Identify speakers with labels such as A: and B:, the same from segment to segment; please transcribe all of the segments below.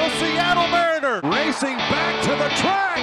A: The Seattle Mariner racing back to the track.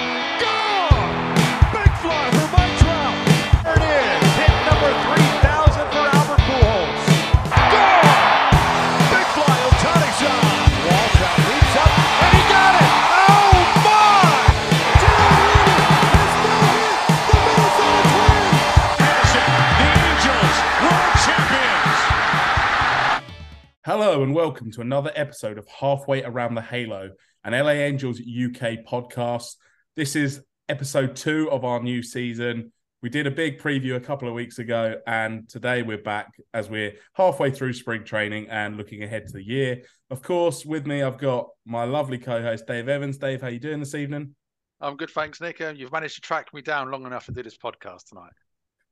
B: Hello and welcome to another episode of Halfway Around the Halo, an LA Angels UK podcast. This is episode two of our new season. We did a big preview a couple of weeks ago, and today we're back as we're halfway through spring training and looking ahead to the year. Of course, with me I've got my lovely co-host Dave Evans. Dave, how you doing this evening?
C: I'm good, thanks, Nick. Um, You've managed to track me down long enough to do this podcast tonight.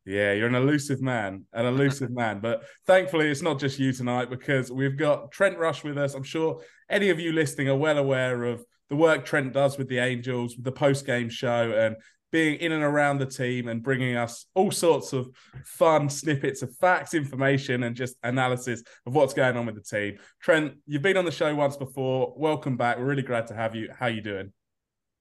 B: Yeah, you're an elusive man, an elusive man. But thankfully, it's not just you tonight because we've got Trent Rush with us. I'm sure any of you listening are well aware of the work Trent does with the Angels, with the post game show, and being in and around the team and bringing us all sorts of fun snippets of facts, information, and just analysis of what's going on with the team. Trent, you've been on the show once before. Welcome back. We're really glad to have you. How are you doing?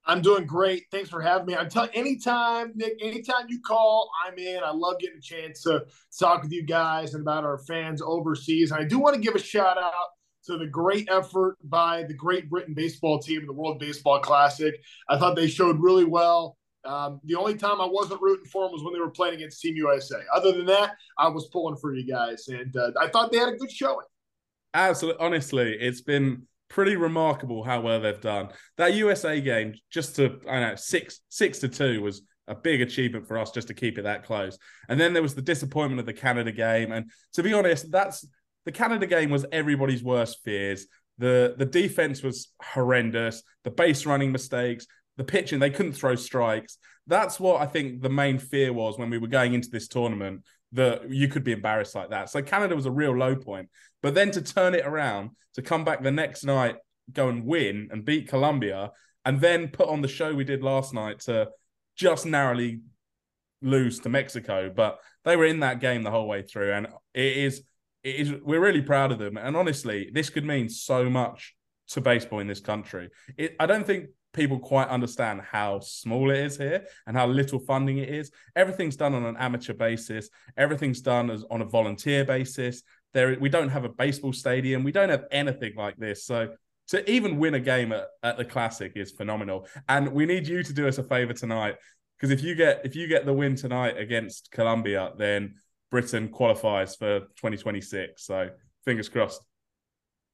D: I'm doing great. Thanks for having me. I'm anytime, Nick, anytime you call, I'm in. I love getting a chance to talk with you guys and about our fans overseas. And I do want to give a shout out to the great effort by the Great Britain baseball team in the World Baseball Classic. I thought they showed really well. Um, the only time I wasn't rooting for them was when they were playing against Team USA. Other than that, I was pulling for you guys, and uh, I thought they had a good showing.
B: Absolutely. Honestly, it's been pretty remarkable how well they've done. That USA game, just to I know six six to two was a big achievement for us just to keep it that close. And then there was the disappointment of the Canada game. And to be honest, that's the Canada game was everybody's worst fears. The the defense was horrendous, the base running mistakes, the pitching, they couldn't throw strikes. That's what I think the main fear was when we were going into this tournament that you could be embarrassed like that. So Canada was a real low point. But then to turn it around, to come back the next night, go and win and beat Colombia, and then put on the show we did last night to just narrowly lose to Mexico. But they were in that game the whole way through. And it is it is we're really proud of them. And honestly, this could mean so much to baseball in this country. It, I don't think people quite understand how small it is here and how little funding it is. Everything's done on an amateur basis. Everything's done as on a volunteer basis. There, we don't have a baseball stadium. We don't have anything like this. So to even win a game at, at the Classic is phenomenal. And we need you to do us a favor tonight because if you get if you get the win tonight against Colombia, then Britain qualifies for 2026. So fingers crossed.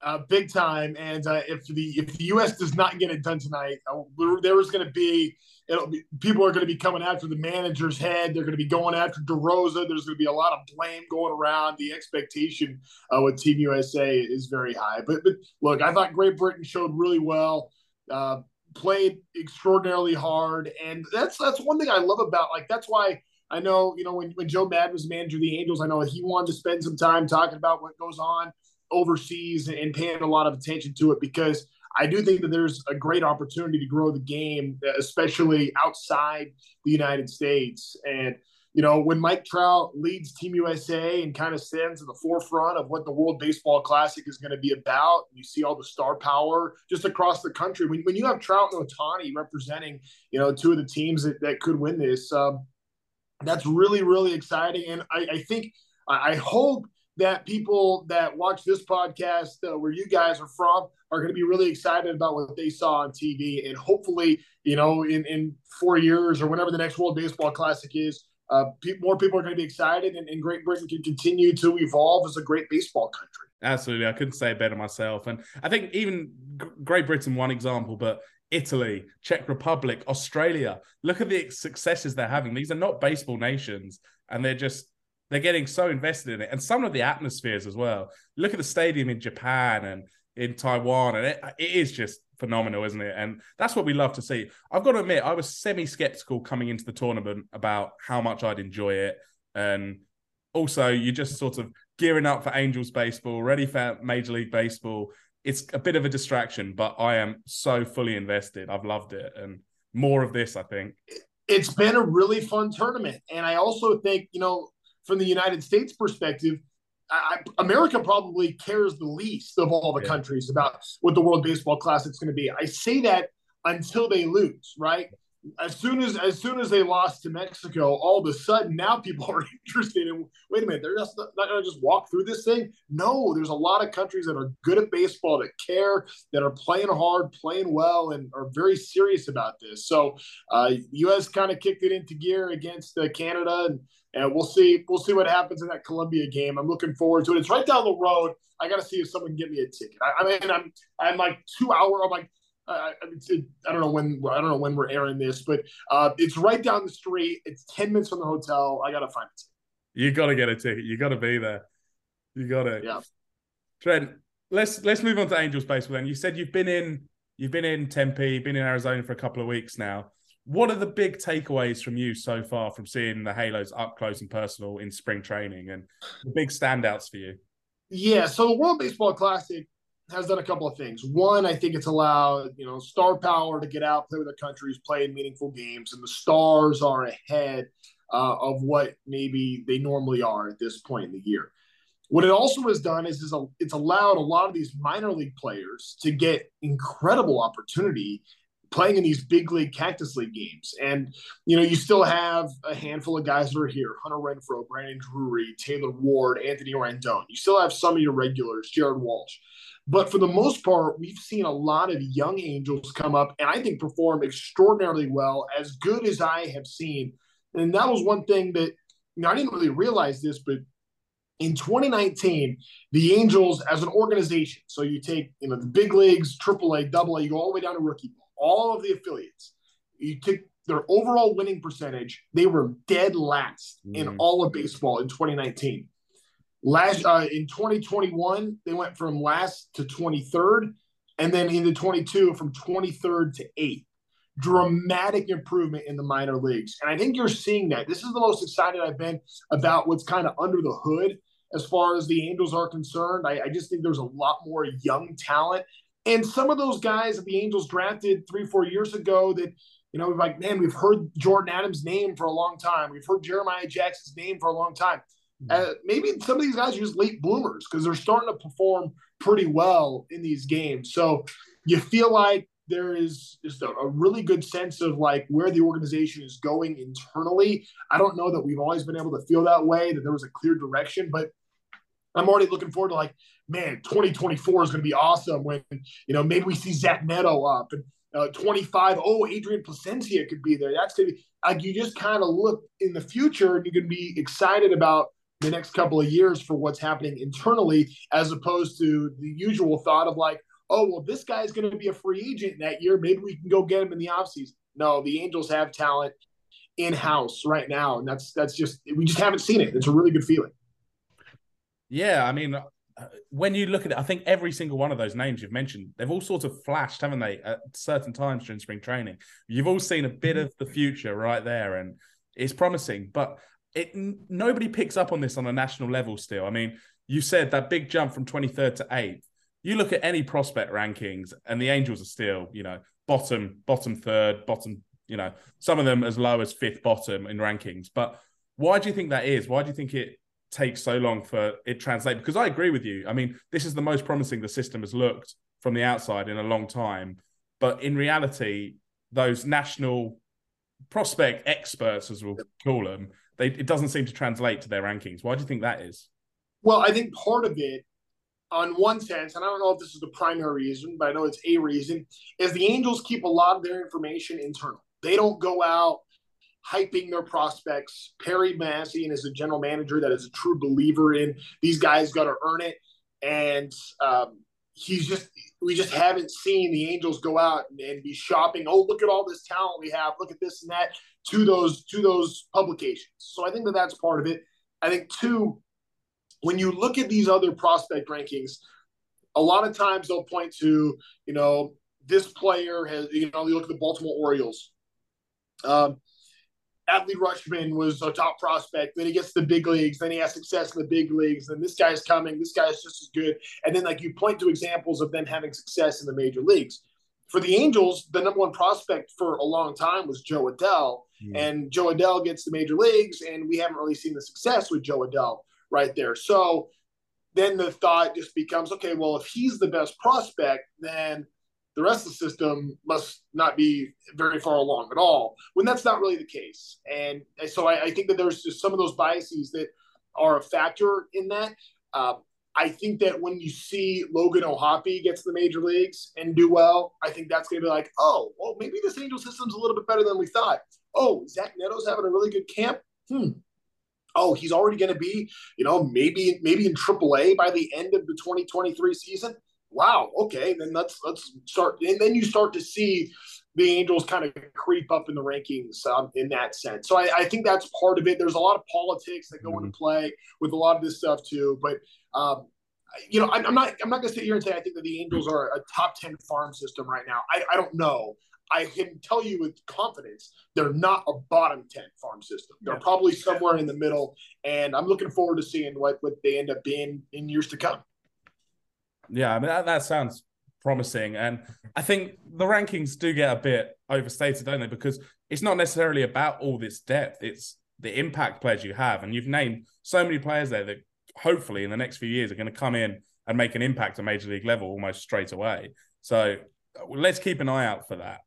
D: Uh, big time. And uh, if the if the U.S. does not get it done tonight, uh, there, is going to be be people are going to be coming after the manager's head. They're going to be going after DeRosa. There's going to be a lot of blame going around. The expectation uh, with Team USA is very high. But but look, I thought Great Britain showed really well. Uh, played extraordinarily hard, and that's that's one thing I love about like that's why. I know, you know, when, when Joe Maddon was manager of the Angels, I know he wanted to spend some time talking about what goes on overseas and paying a lot of attention to it because I do think that there's a great opportunity to grow the game, especially outside the United States. And, you know, when Mike Trout leads Team USA and kind of stands at the forefront of what the World Baseball Classic is going to be about, you see all the star power just across the country. When, when you have Trout and Ohtani representing, you know, two of the teams that, that could win this, um, that's really, really exciting. And I, I think, I hope that people that watch this podcast, uh, where you guys are from, are going to be really excited about what they saw on TV. And hopefully, you know, in, in four years or whenever the next World Baseball Classic is, uh, pe- more people are going to be excited and, and Great Britain can continue to evolve as a great baseball country.
B: Absolutely. I couldn't say better myself. And I think even Great Britain, one example, but Italy, Czech Republic, Australia, look at the successes they're having. These are not baseball nations, and they're just they're getting so invested in it. And some of the atmospheres as well. Look at the stadium in Japan and in Taiwan, and it, it is just phenomenal, isn't it? And that's what we love to see. I've got to admit, I was semi-skeptical coming into the tournament about how much I'd enjoy it. And also, you're just sort of gearing up for Angels baseball, ready for Major League Baseball. It's a bit of a distraction, but I am so fully invested. I've loved it, and more of this, I think.
D: It's been a really fun tournament, and I also think you know from the United States perspective, I, America probably cares the least of all the
B: Yeah.
D: countries about what the World Baseball Classic is going to be. I say that until they lose, right? As soon as as soon as they lost to Mexico, all of a sudden now people are interested in. Wait a minute, they're just not, not going to just walk through this thing. No, there's a lot of countries that are good at baseball, that care, that are playing hard, playing well, and are very serious about this. So, uh, U.S. kind of kicked it into gear against uh, Canada, and and we'll see we'll see what happens in that Colombia game. I'm looking forward to it. It's right down the road. I got to see if someone can get me a ticket. I, I mean, I'm I'm like two hour. I'm like. Uh, it, I don't know when I don't know when we're airing this, but uh, it's right down the street. It's ten minutes from the hotel. I gotta find it.
B: You got to get a ticket. You got to be there. You got to.
D: Yeah.
B: Trent, let's let's move on to Angels baseball. Then you said you've been in you've been in Tempe, been in Arizona for a couple of weeks now. What are the big takeaways from you so far from seeing the Halos up close and personal in spring training, and the big standouts for you?
D: Yeah, so the World Baseball Classic has done a couple of things. One, I think it's allowed you know star power to get out, play with their countries, play in meaningful games, and the stars are ahead uh, of what maybe they normally are at this point in the year. What it also has done is, is a, it's allowed a lot of these minor league players to get incredible opportunity playing in these big league Cactus League games. And, you know, you still have a handful of guys that are here Hunter Renfroe, Brandon Drury, Taylor Ward, Anthony Rendon. You still have some of your regulars, Jared Walsh. But for the most part, we've seen a lot of young Angels come up and I think perform extraordinarily well, as good as I have seen. And that was one thing that, you know, I didn't really realize this, but in 2019, the Angels as an organization, so you take, you know, the big leagues, AAA, AA, you go all the way down to rookie all of the affiliates, you take their overall winning percentage, they were dead last in
B: Mhm.
D: all of baseball in 2019. Last uh, in 2021, they went from last to 23rd, and then into 22 from 23rd to 8th. Dramatic improvement in the minor leagues, and I think you're seeing that. This is the most excited I've been about what's kind of under the hood as far as the Angels are concerned. I, I just think there's a lot more young talent, and some of those guys that the Angels drafted three, four years ago that you know, we've like man, we've heard Jordan Adams' name for a long time. We've heard Jeremiah Jackson's name for a long time. Uh, maybe some of these guys are just late bloomers because they're starting to perform pretty well in these games. So you feel like there is just a, a really good sense of like where the organization is going internally. I don't know that we've always been able to feel that way, that there was a clear direction, but I'm already looking forward to like, man, 2024 is going to be awesome when, you know, maybe we see Zach Neto up and uh, 25. Oh, Adrian Placencia could be there. That's going to be like, you just kind of look in the future and you can be excited about the next couple of years for what's happening internally, as opposed to the usual thought of like, oh, well, this guy's going to be a free agent that year. Maybe we can go get him in the offseason. No, the Angels have talent in house right now. And that's, that's just, we just haven't seen it. It's a really good feeling.
B: Yeah, I mean, uh, when you look at it, I think every single one of those names you've mentioned, they've all sort of flashed, haven't they, at certain times during spring training. You've all seen a bit of the future right there, and it's promising. But it nobody picks up on this on a national level still. I mean, you said that big jump from 23rd to 8th. You look at any prospect rankings, and the Angels are still, you know, bottom, bottom third, bottom, you know, some of them as low as fifth bottom in rankings. But why do you think that is? Why do you think it takes so long for it translate? Because I agree with you. I mean, this is the most promising the system has looked from the outside in a long time. But in reality, those national prospect experts, as we'll call them, they, it doesn't seem to translate to their rankings. Why do you think that is?
D: Well, I think part of it, on one sense, and I don't know if this is the primary reason, but I know it's a reason, is the Angels keep a lot of their information internal. They don't go out hyping their prospects. Perry Minasian is a general manager that is a true believer in these guys got to earn it, and um, he's just we just haven't seen the Angels go out and, and be shopping. Oh, look at all this talent we have. Look at this and that to those to those publications. So I think that that's part of it. I think two, when you look at these other prospect rankings, a lot of times they'll point to you know this player has you know you look at the Baltimore Orioles. Um, Adley Rutschman was a top prospect. Then he gets to the big leagues. Then he has success in the big leagues. Then this guy's coming. This guy's just as good. And then like you point to examples of them having success in the major leagues. For the Angels, the number one prospect for a long time was Jo Adell.
B: Mm.
D: And Jo Adell gets the major leagues, and we haven't really seen the success with Jo Adell right there. So then the thought just becomes, okay, well, if he's the best prospect, then the rest of the system must not be very far along at all. When that's not really the case, and so I, I think that there's just some of those biases that are a factor in that. Um, I think that when you see Logan O'Hoppe gets the major leagues and do well, I think that's going to be like, oh, well, maybe this Angel system's a little bit better than we thought. Oh, Zach Neto's having a really good camp. Hmm. Oh, he's already going to be, you know, maybe maybe in AAA by the end of the 2023 season. Wow. Okay, then let's let's start, and then you start to see the Angels kind of creep up in the rankings um, in that sense. So I, I, think that's part of it. There's a lot of politics that go mm-hmm. into play with a lot of this stuff too. But um, you know, I'm, I'm not I'm not going to sit here and say I think that the Angels are a top ten farm system right now. I, I don't know. I can tell you with confidence they're not a bottom 10 farm system. They're yeah. probably somewhere in the middle. And I'm looking forward to seeing what, what they end up being in years to come.
B: Yeah, I mean, that, that sounds promising. And I think the rankings do get a bit overstated, don't they? Because it's not necessarily about all this depth, it's the impact players you have. And you've named so many players there that hopefully in the next few years are going to come in and make an impact at major league level almost straight away. So let's keep an eye out for that.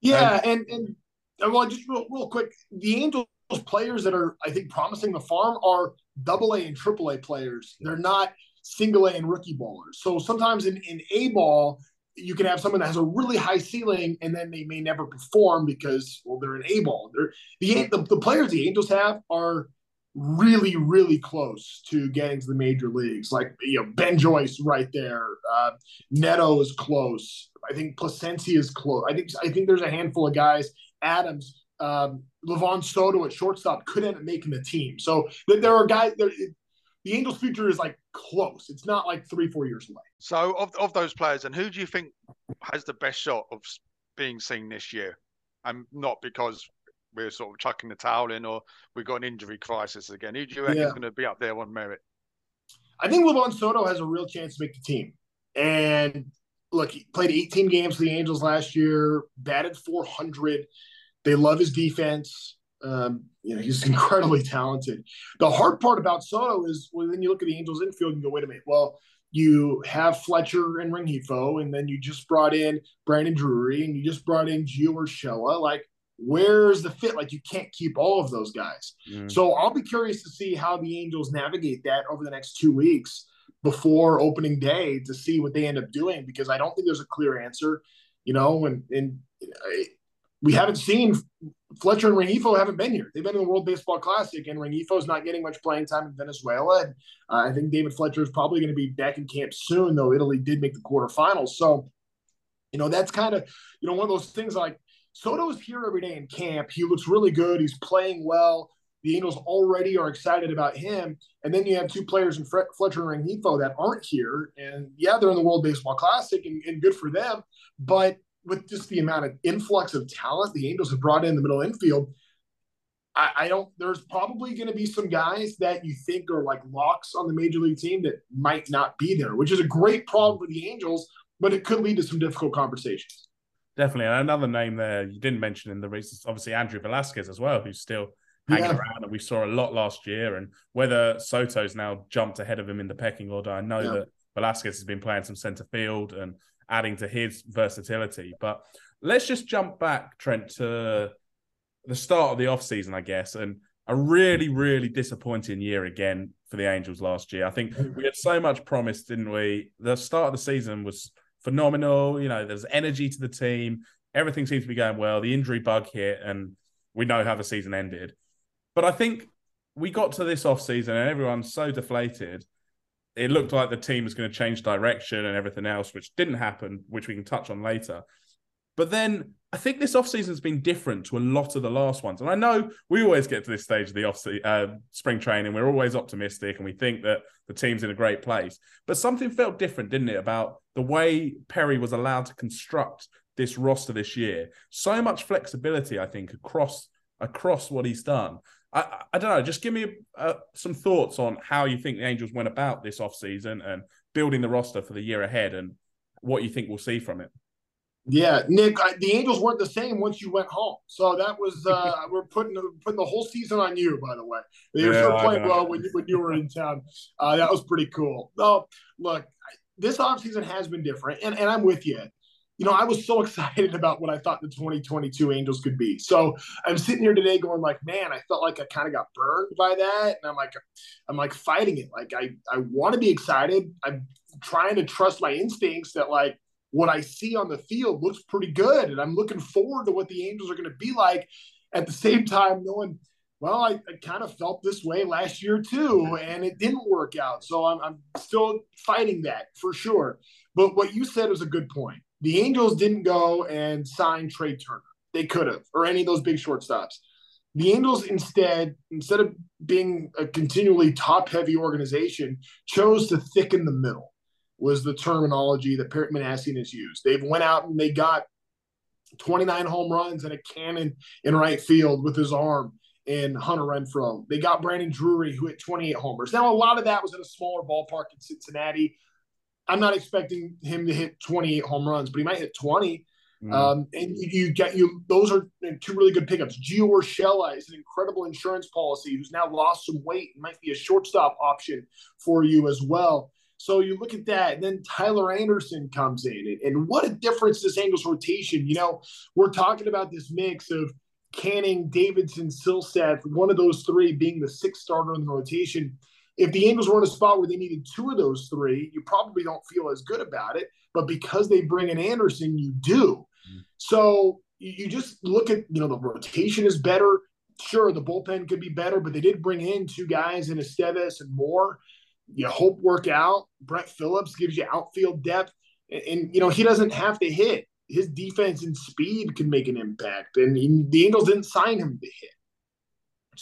D: Yeah, um, and and well, just real, real quick, the Angels players that are I think promising the farm are double A and triple A players. They're not single A and rookie ballers. So sometimes in, in A ball, you can have someone that has a really high ceiling and then they may never perform because well they're an A ball. The, the the players the Angels have are really really close to getting to the major leagues. Like you know Ben Joyce right there, uh, Neto is close. I think Placencia is close. I think I think there's a handful of guys. Adams, um, Livan Soto at shortstop could end up making the team. So there are guys. There, the Angels' future is like close. It's not like three, four years away.
C: So, of, of those players, and who do you think has the best shot of being seen this year? And not because we're sort of chucking the towel in or we've got an injury crisis again. Who do you reckon yeah. is going to be up there on merit?
D: I think Livan Soto has a real chance to make the team. And look, he played 18 games for the Angels last year, batted 400. They love his defense. Um, you know, he's incredibly talented. The hard part about Soto is when you look at the Angels infield and go, wait a minute, well, you have Fletcher and Rengifo, and then you just brought in Brandon Drury, and you just brought in Gio Urshela. Like, where's the fit? Like, you can't keep all of those guys. Mm. So I'll be curious to see how the Angels navigate that over the next two weeks before opening day to see what they end up doing because I don't think there's a clear answer. You know, and and we haven't seen Fletcher and Rengifo haven't been here. They've been in the World Baseball Classic, and Rengifo's not getting much playing time in Venezuela. And uh, I think David Fletcher is probably going to be back in camp soon, though Italy did make the quarterfinals. So, you know, that's kind of, you know, one of those things like Soto's here every day in camp. He looks really good. He's playing well. The Angels already are excited about him. And then you have two players in Fletcher and Rengifo that aren't here. And yeah, they're in the World Baseball Classic and, and good for them. But with just the amount of influx of talent the Angels have brought in the middle infield, I, I don't. There's probably going to be some guys that you think are like locks on the major league team that might not be there, which is a great problem for the Angels, but it could lead to some difficult conversations.
B: Definitely, and another name there you didn't mention in the race obviously Andrew Velazquez as well, who's still hanging yeah. around, and we saw a lot last year. And whether Soto's now jumped ahead of him in the pecking order, I know yeah. that Velazquez has been playing some centre field and adding to his versatility. But let's just jump back, Trent, to the start of the offseason, I guess, and a really, really disappointing year again for the Angels last year. I think we had so much promise, didn't we? The start of the season was phenomenal. You know, there's energy to the team. Everything seems to be going well. The injury bug hit, and we know how the season ended. But I think we got to this offseason and everyone's so deflated it looked like the team was going to change direction and everything else, which didn't happen, which we can touch on later. But then I think this offseason has been different to a lot of the last ones. And I know we always get to this stage of the off uh, spring training. We're always optimistic and we think that the team's in a great place. But something felt different, didn't it, about the way Perry was allowed to construct this roster this year? So much flexibility, I think, across across what he's done. I, I don't know. Just give me uh, some thoughts on how you think the Angels went about this offseason and building the roster for the year ahead and what you think we'll see from it.
D: Yeah, Nick, I, the Angels weren't the same once you went home. So that was uh we're putting putting the whole season on you, by the way. They were
B: Yeah,
D: still playing well when you, when you were in town. Uh, that was pretty cool. No, look, this offseason has been different, and, and I'm with you. You know, I was so excited about what I thought the 2022 Angels could be. So I'm sitting here today going like, man, I felt like I kind of got burned by that. And I'm like, I'm like fighting it. Like I, I want to be excited. I'm trying to trust my instincts that like what I see on the field looks pretty good. And I'm looking forward to what the Angels are going to be like at the same time, knowing, well, I, I kind of felt this way last year too, and it didn't work out. So I'm, I'm still fighting that for sure. But what you said is a good point. The Angels didn't go and sign Trea Turner. They could have, or any of those big shortstops. The Angels instead, instead of being a continually top-heavy organization, chose to thicken the middle. Was the terminology that Perry Minasian has used. They've went out and they got 29 home runs and a cannon in right field with his arm in Hunter Renfroe. They got Brandon Drury, who hit 28 homers. Now, a lot of that was in a smaller ballpark in Cincinnati. I'm not expecting him to hit 28 home runs, but he might hit 20.
B: Mm.
D: Um, and you, get you; those are two really good pickups. Gio Urshela is an incredible insurance policy who's now lost some weight and might be a shortstop option for you as well. So you look at that, and then Tyler Anderson comes in, and, and what a difference this Angels rotation. You know, we're talking about this mix of Canning, Davidson, Silseth, one of those three being the sixth starter in the rotation. If the Angels were in a spot where they needed two of those three, you probably don't feel as good about it. But because they bring in Anderson, you do. Mm-hmm. So you just look at, you know, the rotation is better. Sure, the bullpen could be better, but they did bring in two guys in Estévez and Moore. You hope work out. Brett Phillips gives you outfield depth. And, and, you know, he doesn't have to hit. His defense and speed can make an impact. And he, the Angels didn't sign him to hit.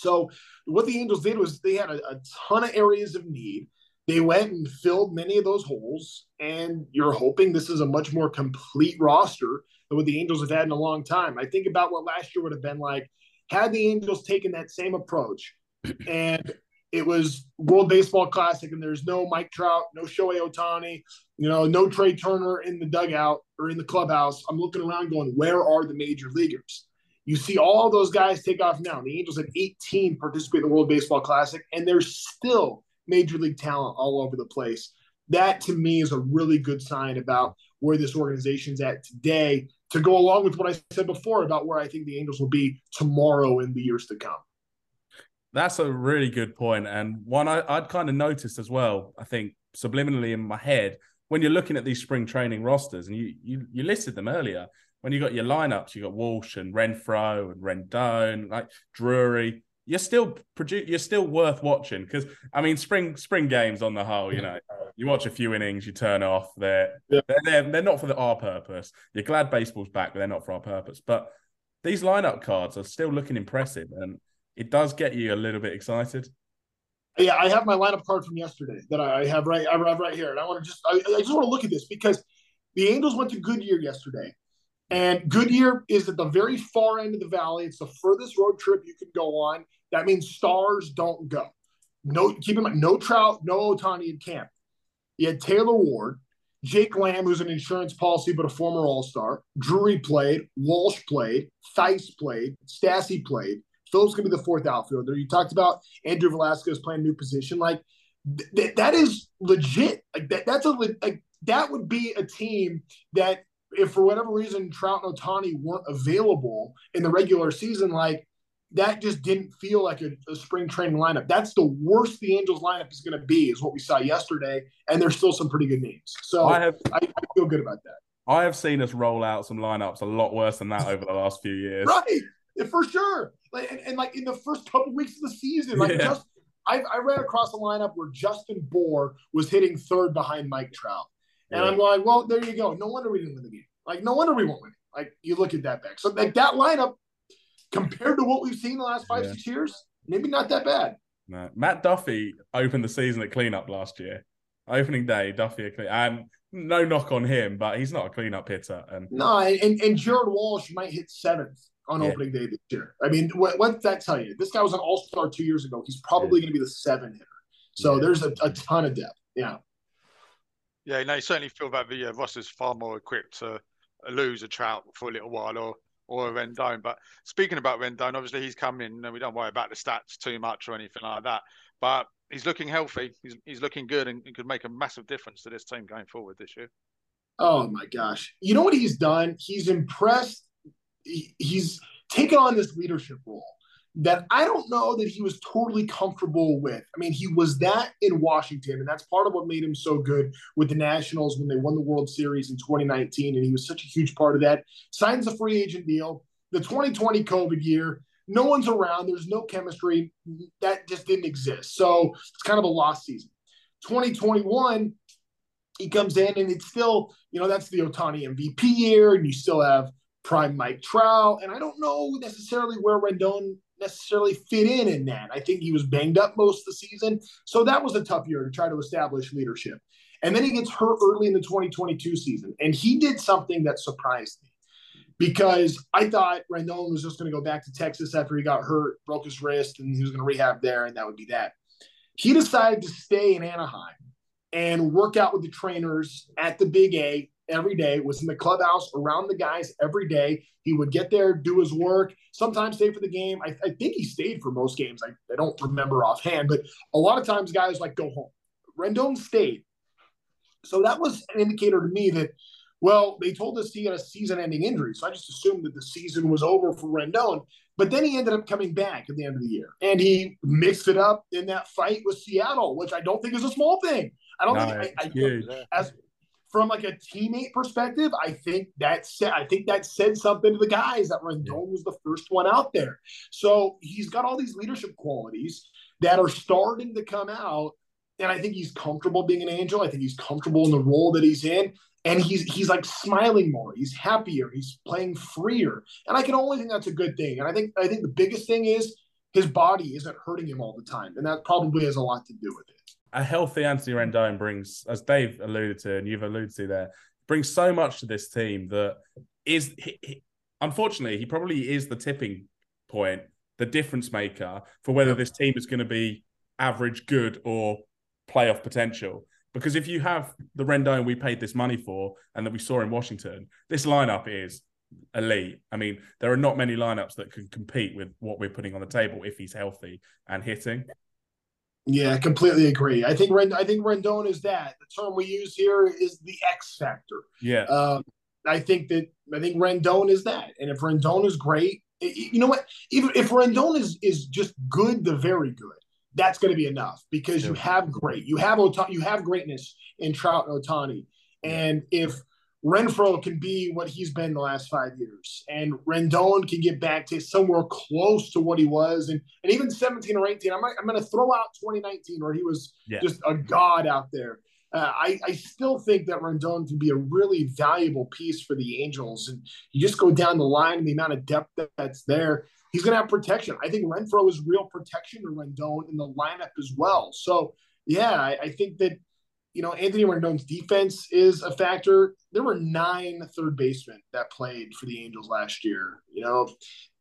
D: So what the Angels did was they had a, a ton of areas of need. They went and filled many of those holes, and you're hoping this is a much more complete roster than what the Angels have had in a long time. I think about what last year would have been like had the Angels taken that same approach and it was World Baseball Classic and there's no Mike Trout, no Shohei Ohtani, you know, no Trea Turner in the dugout or in the clubhouse. I'm looking around going, where are the major leaguers? You see all those guys take off now. The Angels had 18 participate in the World Baseball Classic, and there's still major league talent all over the place. That to me is a really good sign about where this organization's at today to go along with what I said before about where I think the Angels will be tomorrow in the years to come.
B: That's a really good point, and one I, I'd kind of noticed as well. I think subliminally in my head when you're looking at these spring training rosters, and you you you listed them earlier. When you got your lineups, you got Walsh and Renfroe and Rendon, like Drury. You're still produ- You're still worth watching because I mean, spring spring games on the whole, you know, you watch a few innings, you turn off. They're
D: Yeah.
B: they're, they're they're not for the, our purpose. You're glad baseball's back, but they're not for our purpose. But these lineup cards are still looking impressive, and it does get you a little bit excited.
D: Yeah, I have my lineup card from yesterday that I have right. I have right here, and I want to just I, I just want to look at this because the Angels went to Goodyear yesterday, and Goodyear is at the very far end of the valley. It's the furthest road trip you can go on. That means stars don't go. No, keep in mind, no Trout, no Ohtani in camp. You had Taylor Ward, Jake Lamb, who's an insurance policy but a former All Star. Drury played, Walsh played, Thaiss played, Stassi played. Phillips gonna be the fourth outfielder. You talked about Andrew Velazquez playing new position. Like th- th- that is legit. Like that, that's a like that would be a team that if for whatever reason Trout and Ohtani weren't available in the regular season, like that just didn't feel like a, a spring training lineup. That's the worst the Angels lineup is going to be, is what we saw yesterday. And there's still some pretty good names. So
B: I
D: I,
B: have
D: I feel good about that.
B: I have seen us roll out some lineups a lot worse than that over the last few years.
D: Right. For sure. Like and, and like in the first couple weeks of the season, like
B: Yeah.
D: just I, I ran across a lineup where Justin Bour was hitting third behind Mike Trout. And
B: Yeah.
D: I'm like, well, there you go. No wonder we didn't win the game. Like, no wonder we won't win. Like, you look at that back. So, like, that lineup compared to what we've seen the last five,
B: Yeah.
D: six years, maybe not that bad.
B: No. Matt Duffy opened the season at cleanup last year. Opening day, Duffy clean and no knock on him, but he's not a cleanup hitter. And
D: No, and, and Jared Walsh might hit seventh on
B: Yeah.
D: opening day this year. I mean, what what's that tell you? This guy was an all star two years ago. He's probably going to be the seven hitter. So
B: Yeah.
D: there's a, a ton of depth. Yeah.
C: Yeah, no, you certainly feel that the uh, roster's far more equipped to lose a Trout for a little while or or a Rendon. But speaking about Rendon, obviously he's coming in, and we don't worry about the stats too much or anything like that. But he's looking healthy. He's he's looking good and, and could make a massive difference to this team going forward this year.
D: Oh my gosh! You know what he's done? He's impressed. He, he's taken on this leadership role that I don't know that he was totally comfortable with. I mean, he was that in Washington, and that's part of what made him so good with the Nationals when they won the World Series in 2019. And he was such a huge part of that. Signs a free agent deal. The 2020 COVID year, no one's around. There's no chemistry. That just didn't exist. So it's kind of a lost season. 2021, he comes in and it's still, you know, that's the Ohtani MVP year, and you still have prime Mike Trout. And I don't know necessarily where Rendon necessarily fit in in that. I think he was banged up most of the season. So that was a tough year to try to establish leadership. And then he gets hurt early in the 2022 season. And he did something that surprised me because I thought Rendon was just going to go back to Texas after he got hurt, broke his wrist, and he was going to rehab there, and that would be that. He decided to stay in Anaheim and work out with the trainers at the Big A every day, was in the clubhouse around the guys every day. He would get there, do his work, sometimes stay for the game. I, I think he stayed for most games. I, I don't remember offhand, but a lot of times guys like go home. Rendon stayed. So that was an indicator to me that, well, they told us he had a season ending injury. So I just assumed that the season was over for Rendon. But then he ended up coming back at the end of the year and he mixed it up in that fight with Seattle, which I don't think is a small thing. I don't no, think I, I, as from like a teammate perspective, I think that said I think that said something to the guys that Rendon was the first one out there. So he's got all these leadership qualities that are starting to come out. And I think he's comfortable being an angel. I think he's comfortable in the role that he's in. And he's he's like smiling more. He's happier. He's playing freer. And I can only think that's a good thing. And I think I think the biggest thing is his body isn't hurting him all the time. And that probably has a lot to do with it
B: a healthy Anthony Rendon brings, as Dave alluded to, and you've alluded to there, brings so much to this team that is, he, he, unfortunately, he probably is the tipping point, the difference maker for whether this team is going to be average, good, or playoff potential. Because if you have the Rendon we paid this money for and that we saw in Washington, this lineup is elite. I mean, there are not many lineups that can compete with what we're putting on the table if he's healthy and hitting.
D: Yeah, completely agree. I think Rend- I think Rendon is that. The term we use here is the X factor.
B: Yeah. Um,
D: I think that I think Rendon is that. And if Rendon is great, you know what? Even if Rendon is is just good, the very good, that's going to be enough because you have great, you have Ota- you have greatness in Trout and Ohtani. And if Renfroe can be what he's been the last five years, and Rendon can get back to somewhere close to what he was, and, and even 17 or 18. I'm, I'm going to throw out 2019 where he was yeah. just a god out there. Uh, I, I still think that Rendon can be a really valuable piece for the Angels. And you just go down the line, and the amount of depth that's there, he's going to have protection. I think Renfroe is real protection to Rendon in the lineup as well. So, yeah, I, I think that you know, Anthony Rendon's defense is a factor. There were nine third basemen that played for the Angels last year. You know,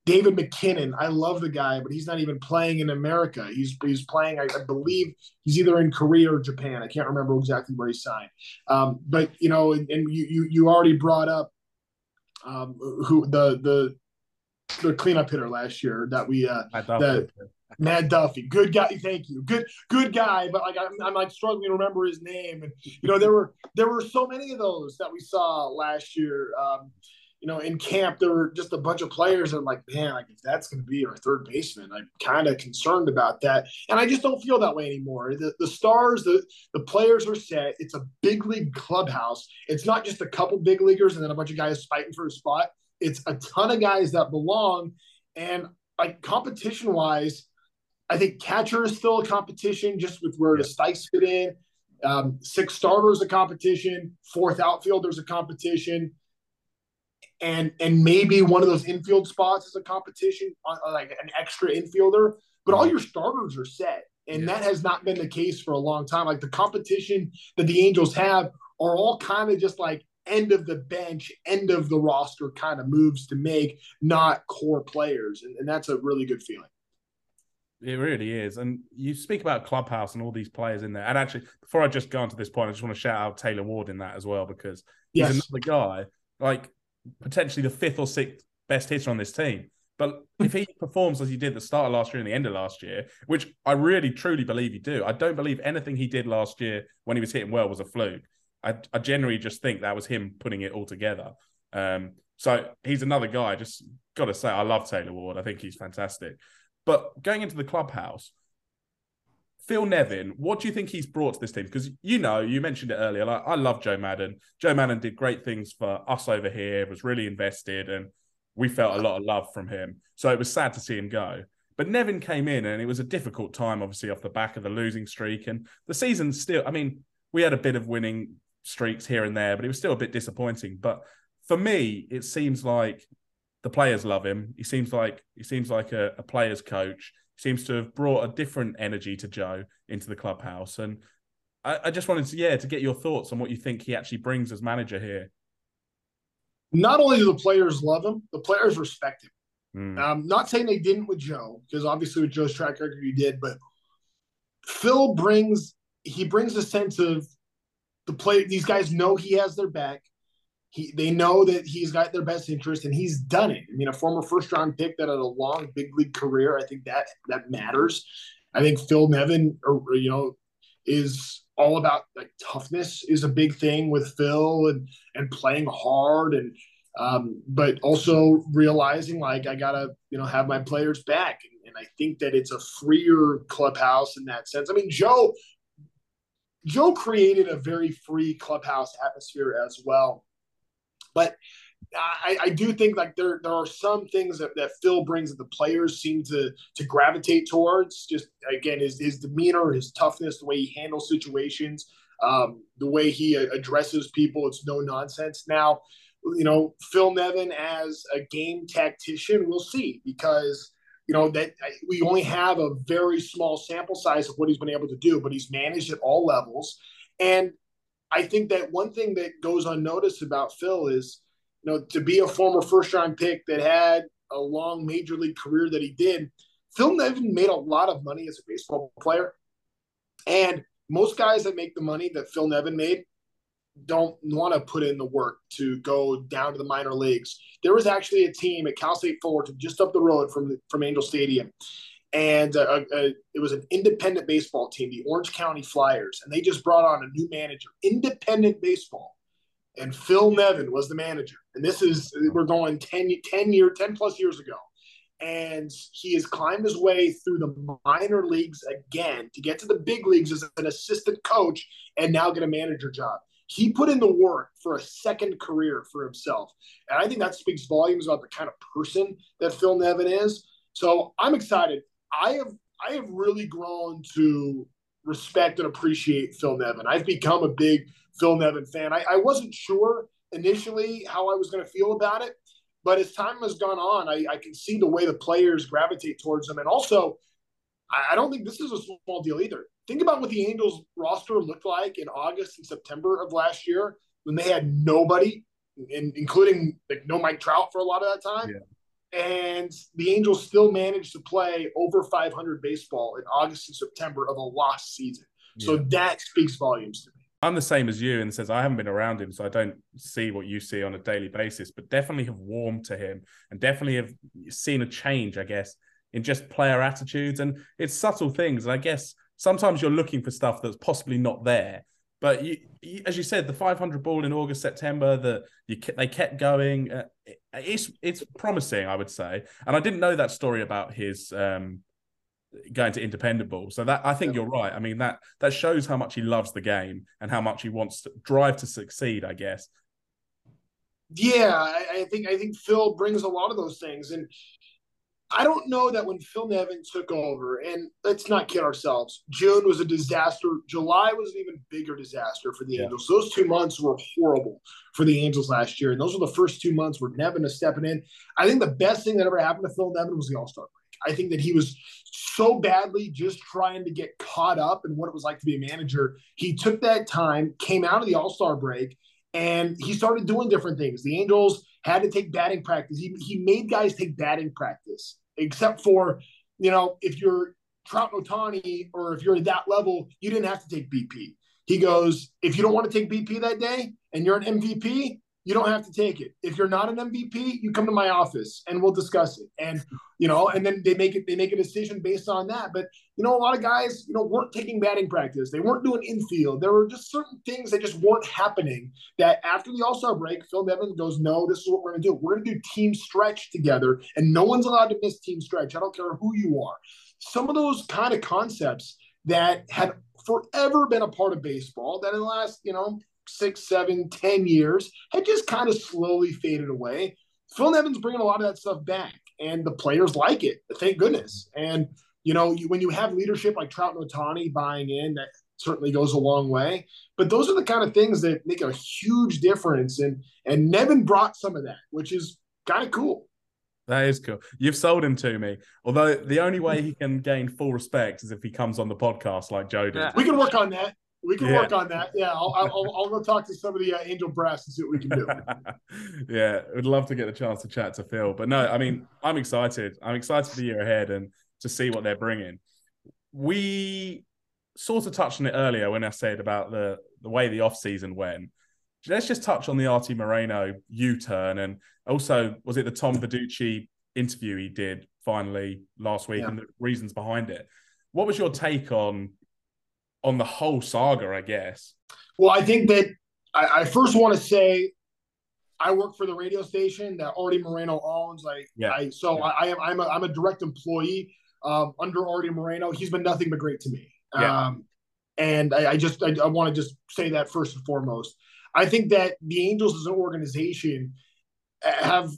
D: David MacKinnon, I love the guy, but he's not even playing in America. He's he's playing, I, I believe, he's either in Korea or Japan. I can't remember exactly where he signed. Um, but you know, and, and, you you you already brought up um, who the the the cleanup hitter last year that we uh that Matt Duffy, good guy. Thank you. Good, good guy. But like, I'm, I'm like struggling to remember his name. And you know, there were there were so many of those that we saw last year. Um, you know, in camp, there were just a bunch of players. And I'm like, man, like if that's going to be our third baseman, I'm kind of concerned about that. And I just don't feel that way anymore. The, the stars, the the players are set. It's a big league clubhouse. It's not just a couple big leaguers and then a bunch of guys fighting for a spot. It's a ton of guys that belong. And like competition wise, I think catcher is still a competition just with where yeah. the Stikes fit in. Um, six starters a competition, fourth outfielders a competition, and and maybe one of those infield spots is a competition, uh, uh, like an extra infielder. But all your starters are set, and yeah. that has not been the case for a long time. Like the competition that the Angels have are all kind of just like end of the bench, end of the roster kind of moves to make, not core players, and, and that's a really good feeling.
B: It really is. And you speak about Clubhouse and all these players in there. And actually, before I just go on to this point, I just want to shout out Taylor Ward in that as well, because he's another guy. Like, potentially the fifth or sixth best hitter on this team. But if he performs as he did the start of last year and the end of last year, which I really truly believe he do, I don't believe anything he did last year when he was hitting well was a fluke. I, I generally just think that was him putting it all together. Um, so he's another guy. Just got to say, I love Taylor Ward. I think he's fantastic. But going into the clubhouse, Phil Nevin, what do you think he's brought to this team? Because you know, you mentioned it earlier. Like I love Joe Maddon. Joe Maddon did great things for us over here. Was really invested, and we felt a lot of love from him. So it was sad to see him go. But Nevin came in, and it was a difficult time, obviously off the back of the losing streak, and the season still. I mean, we had a bit of winning streaks here and there, but it was still a bit disappointing. But for me, it seems like the players love him. He seems like he seems like a, a player's coach He seems to have brought a different energy to Joe into the clubhouse. And I, I, just wanted to, yeah, to get your thoughts on what you think he actually brings as manager here.
D: Not only do the players love him, the players respect him. Mm. Um, not saying they didn't with Joe, because obviously with Joe's track record you did, but Phil brings he brings a sense of the play. These guys know he has their back. He, they know that he's got their best interest and he's done it. I mean, a former first round pick that had a long big league career, I think that that matters. I think Phil Nevin, or, or, you know, is all about like toughness is a big thing with Phil and and playing hard and um, but also realizing like I gotta you know have my players back and, and I think that it's a freer clubhouse in that sense. I mean, Joe Joe created a very free clubhouse atmosphere as well but I, I, do think like there there are some things that, that Phil brings that the players seem to to gravitate towards. Just again, his his demeanor, his toughness, the way he handles situations, um, the way he addresses people. It's no nonsense. Now, you know, Phil Nevin as a game tactician, we'll see because you know that we only have a very small sample size of what he's been able to do, but he's managed at all levels. And I think that one thing that goes unnoticed about Phil is, you know, to be a former first round pick that had a long major league career that he did, Phil Nevin made a lot of money as a baseball player. And most guys that make the money that Phil Nevin made don't want to put in the work to go down to the minor leagues. There was actually a team at Cal State Fullerton just up the road from from Angel Stadium, and uh, uh, it was an independent baseball team, the Orange County Flyers, and they just brought on a new manager, independent baseball, and Phil Nevin was the manager. And this is we're going 10, 10 year, 10 plus years ago. And he has climbed his way through the minor leagues again to get to the big leagues as an assistant coach and now get a manager job. He put in the work for a second career for himself. And I think that speaks volumes about the kind of person that Phil Nevin is. So I'm excited. I have I have really grown to respect and appreciate Phil Nevin. I've become a big Phil Nevin fan. I, I wasn't sure initially how I was going to feel about it, but as time has gone on, I, I, can see the way the players gravitate towards him. And also, I, I don't think this is a small deal either. Think about what the Angels roster looked like in August and September of last year when they had nobody, in, including like no Mike Trout for a lot of that time. Yeah and the Angels still managed to play over 500 baseball in August and September of a lost season. So that speaks volumes to me.
B: I'm the same as you and says I haven't been around him, so I don't see what you see on a daily basis, but definitely have warmed to him and definitely have seen a change, I guess, in just player attitudes. And it's subtle things. And I guess sometimes you're looking for stuff that's possibly not there. But you, you, as you said, the 500 ball in August, September, that you they kept going. Uh, it's it's promising, I would say. And I didn't know that story about his um, going to independent ball. So that I think yeah. you're right. I mean that that shows how much he loves the game and how much he wants to drive to succeed. I guess.
D: Yeah, I, I think I think Phil brings a lot of those things, and I don't know that when Phil Nevin took over, and let's not kid ourselves, June was a disaster. July was an even bigger disaster for the yeah. Angels. Those two months were horrible for the Angels last year. And those were the first two months where Nevin is stepping in. I think the best thing that ever happened to Phil Nevin was the All Star break. I think that he was so badly just trying to get caught up in what it was like to be a manager. He took that time, came out of the All Star break, and he started doing different things. The Angels had to take batting practice. He, he made guys take batting practice, except for, you know, if you're Trout Ohtani or if you're at that level, you didn't have to take BP. He goes, if you don't want to take BP that day and you're an MVP, you don't have to take it. If you're not an MVP, you come to my office and we'll discuss it. And you know, and then they make it they make a decision based on that. But you know, a lot of guys, you know, weren't taking batting practice. They weren't doing infield. There were just certain things that just weren't happening. That after the All Star break, Phil Nevin goes, "No, this is what we're going to do. We're going to do team stretch together, and no one's allowed to miss team stretch. I don't care who you are." Some of those kind of concepts that had forever been a part of baseball that in the last, you know, six, seven, ten years had just kind of slowly faded away. Phil Nevin's bringing a lot of that stuff back, and the players like it. Thank goodness. And you know, you, when you have leadership like Trout and Ohtani buying in, that certainly goes a long way. But those are the kind of things that make a huge difference. And and Nevin brought some of that, which is kind of cool.
B: That is cool. You've sold him to me. Although the only way he can gain full respect is if he comes on the podcast like Joe did.
D: We can work on that. We can yeah. work on that. Yeah, I'll, I'll, I'll, go talk to some of the uh, Angel Brass and see what we can do.
B: yeah, would love to get the chance to chat to Phil. But no, I mean, I'm excited. I'm excited for the year ahead and to see what they're bringing. We sort of touched on it earlier when I said about the the way the off season went. Let's just touch on the Arte Moreno U turn and also was it the Tom Verducci interview he did finally last week yeah. and the reasons behind it. What was your take on on the whole saga, I guess.
D: Well, I think that I, I first want to say I work for the radio station that Arte Moreno owns. I, yeah. I so yeah. I, I, am I'm a, I'm a direct employee um, under Arte Moreno. He's been nothing but great to me. Yeah. Um, and I, I just I, I want to just say that first and foremost. I think that the Angels as an organization have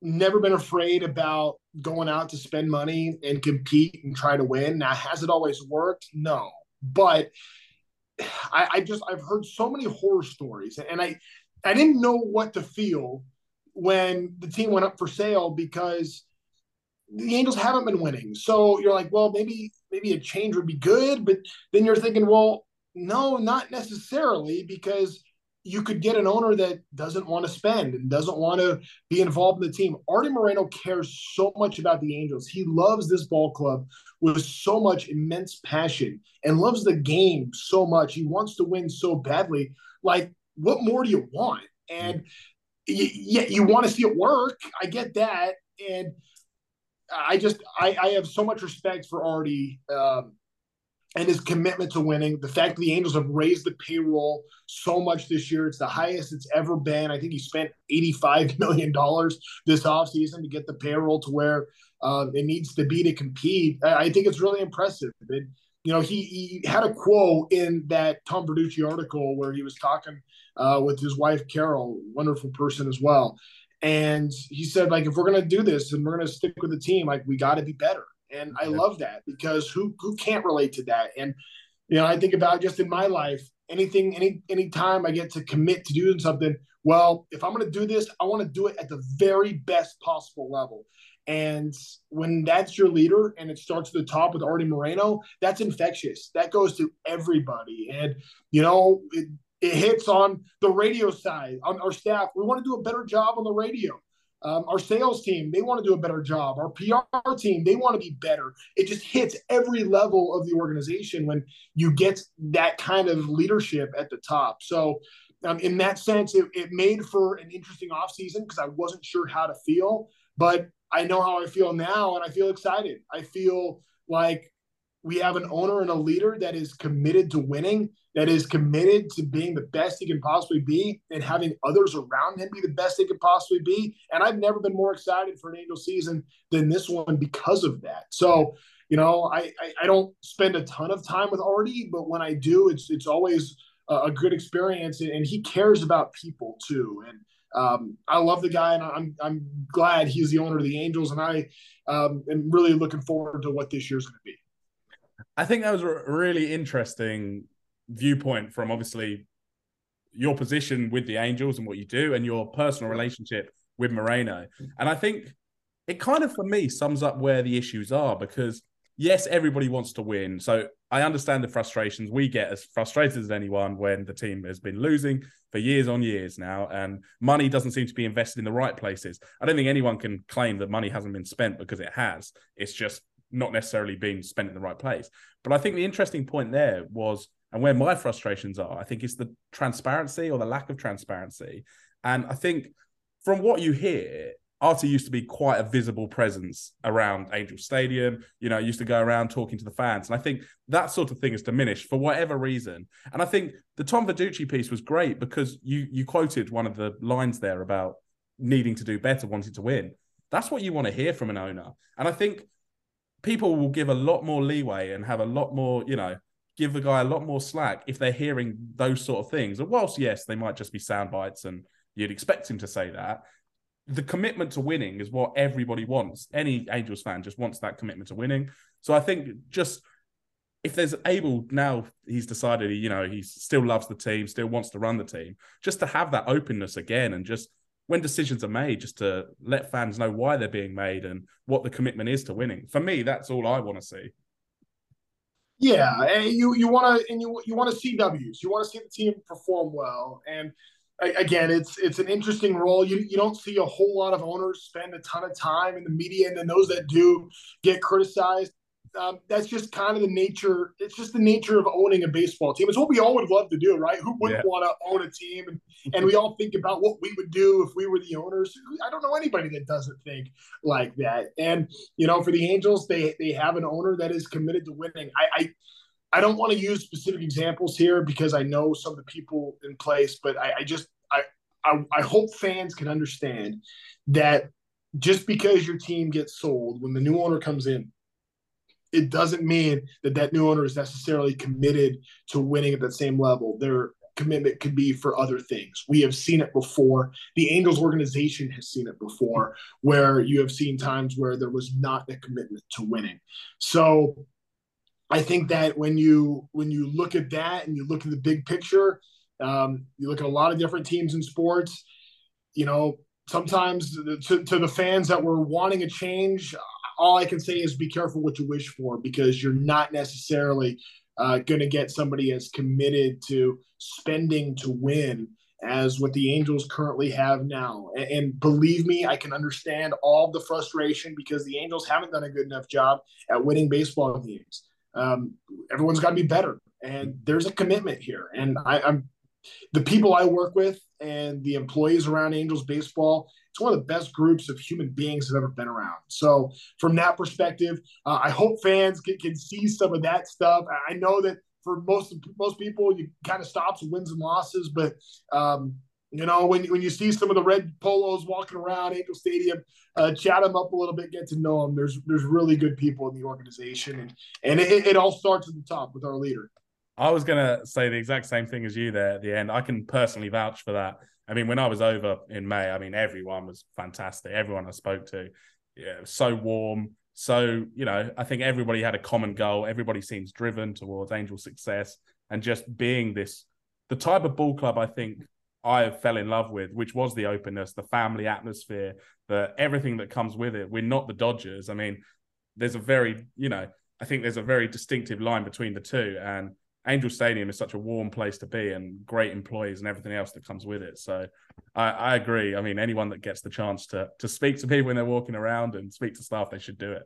D: never been afraid about going out to spend money and compete and try to win. Now, has it always worked? No. But I, I just I've heard so many horror stories, and I I didn't know what to feel when the team went up for sale because the Angels haven't been winning. So you're like, well, maybe maybe a change would be good, but then you're thinking, well, no, not necessarily because you could get an owner that doesn't want to spend and doesn't want to be involved in the team. Arte Moreno cares so much about the Angels. He loves this ball club with so much immense passion and loves the game so much. He wants to win so badly. Like, what more do you want? And yeah, you want to see it work. I get that. And I just, I, I have so much respect for Arte Um, and his commitment to winning. The fact that the Angels have raised the payroll so much this year, it's the highest it's ever been. I think he spent $85 million this offseason to get the payroll to where uh, it needs to be to compete. I, think it's really impressive. It, you know, he, he had a quote in that Tom Verducci article where he was talking uh, with his wife, Carole, wonderful person as well. And he said, like, if we're going to do this and we're going to stick with the team, like, we got to be better and I love that because who who can't relate to that? And you know, I think about just in my life, anything, any any time I get to commit to doing something. Well, if I'm going to do this, I want to do it at the very best possible level. And when that's your leader and it starts at the top with Arte Moreno, that's infectious. That goes to everybody. And, you know, it, it hits on the radio side, on our staff. We want to do a better job on the radio. Um, our sales team, they want to do a better job. Our PR team, they want to be better. It just hits every level of the organization when you get that kind of leadership at the top. So, um, in that sense, it, it made for an interesting offseason because I wasn't sure how to feel, but I know how I feel now and I feel excited. I feel like we have an owner and a leader that is committed to winning, that is committed to being the best he can possibly be, and having others around him be the best they could possibly be. And I've never been more excited for an Angel season than this one because of that. So, you know, I, I, I don't spend a ton of time with Arte, but when I do, it's it's always a, a good experience, and he cares about people too. And um, I love the guy, and I'm I'm glad he's the owner of the Angels, and I um, am really looking forward to what this year's going to be.
B: I think that was a really interesting viewpoint from obviously your position with the Angels and what you do and your personal relationship with Moreno. And I think it kind of, for me, sums up where the issues are because, yes, everybody wants to win. So I understand the frustrations. We get as frustrated as anyone when the team has been losing for years on years now and money doesn't seem to be invested in the right places. I don't think anyone can claim that money hasn't been spent because it has. It's just not necessarily being spent in the right place. But I think the interesting point there was And where my frustrations are, I think it's the transparency or the lack of transparency. And I think from what you hear, Arte used to be quite a visible presence around Angel Stadium. You know, used to go around talking to the fans. And I think that sort of thing has diminished for whatever reason. And I think the Tom Verducci piece was great because you you quoted one of the lines there about needing to do better, wanting to win. That's what you want to hear from an owner. And I think people will give a lot more leeway and have a lot more, you know, give the guy a lot more slack if they're hearing those sort of things. And whilst, yes, they might just be sound bites and you'd expect him to say that, the commitment to winning is what everybody wants. Any Angels fan just wants that commitment to winning. So I think just if there's able now he's decided he, you know he still loves the team, still wants to run the team, just to have that openness again and just when decisions are made, just to let fans know why they're being made and what the commitment is to winning. For me, that's all I want to see.
D: Yeah, you you want to and you you want to see W's. You want to see the team perform well, and again, it's it's an interesting role. You you don't see a whole lot of owners spend a ton of time in the media, and then those that do get criticized. Um, that's just kind of the nature. It's just the nature of owning a baseball team. It's what we all would love to do, right? Who wouldn't yeah. want to own a team? And and we all think about what we would do if we were the owners. I don't know anybody that doesn't think like that. And you know, for the Angels, they they have an owner that is committed to winning. I, I I don't want to use specific examples here because I know some of the people in place, but I, I just I, I I hope fans can understand that just because your team gets sold when the new owner comes in, it doesn't mean that that new owner is necessarily committed to winning at the same level. Their commitment could be for other things. We have seen it before. The Angels organization has seen it before, where you have seen times where there was not a commitment to winning. So I think that when you when you look at that and you look at the big picture, um, you look at a lot of different teams in sports. You know, sometimes to, to the fans that were wanting a change, all I can say is be careful what you wish for because you're not necessarily uh, going to get somebody as committed to spending to win as what the Angels currently have now. And, and, believe me, I can understand all the frustration because the Angels haven't done a good enough job at winning baseball games um, everyone's got to be better and there's a commitment here and I, i'm the people i work with and the employees around angels baseball it's one of the best groups of human beings have ever been around. So from that perspective uh, i hope fans can, can see some of that stuff. I know that for most most people you kind of stops wins and losses but um, you know, when, when you see some of the red polos walking around Angel Stadium, uh, chat them up a little bit, get to know them. There's there's really good people in the organization, and and it, it all starts at the top with our leader.
B: I was gonna say the exact same thing as you there at the end. I can personally vouch for that. I mean, when I was over in May, I mean, everyone was fantastic. Everyone I spoke to, yeah, so warm. So you know, I think everybody had a common goal. Everybody seems driven towards Angel success, and just being this, the type of ball club I think I fell in love with, which was the openness, the family atmosphere, the everything that comes with it. We're not the Dodgers. I mean, there's a very, you know, I think there's a very distinctive line between the two. And Angel Stadium is such a warm place to be and great employees and everything else that comes with it. So I, I agree. I mean, anyone that gets the chance to to speak to people when they're walking around and speak to staff, they should do it.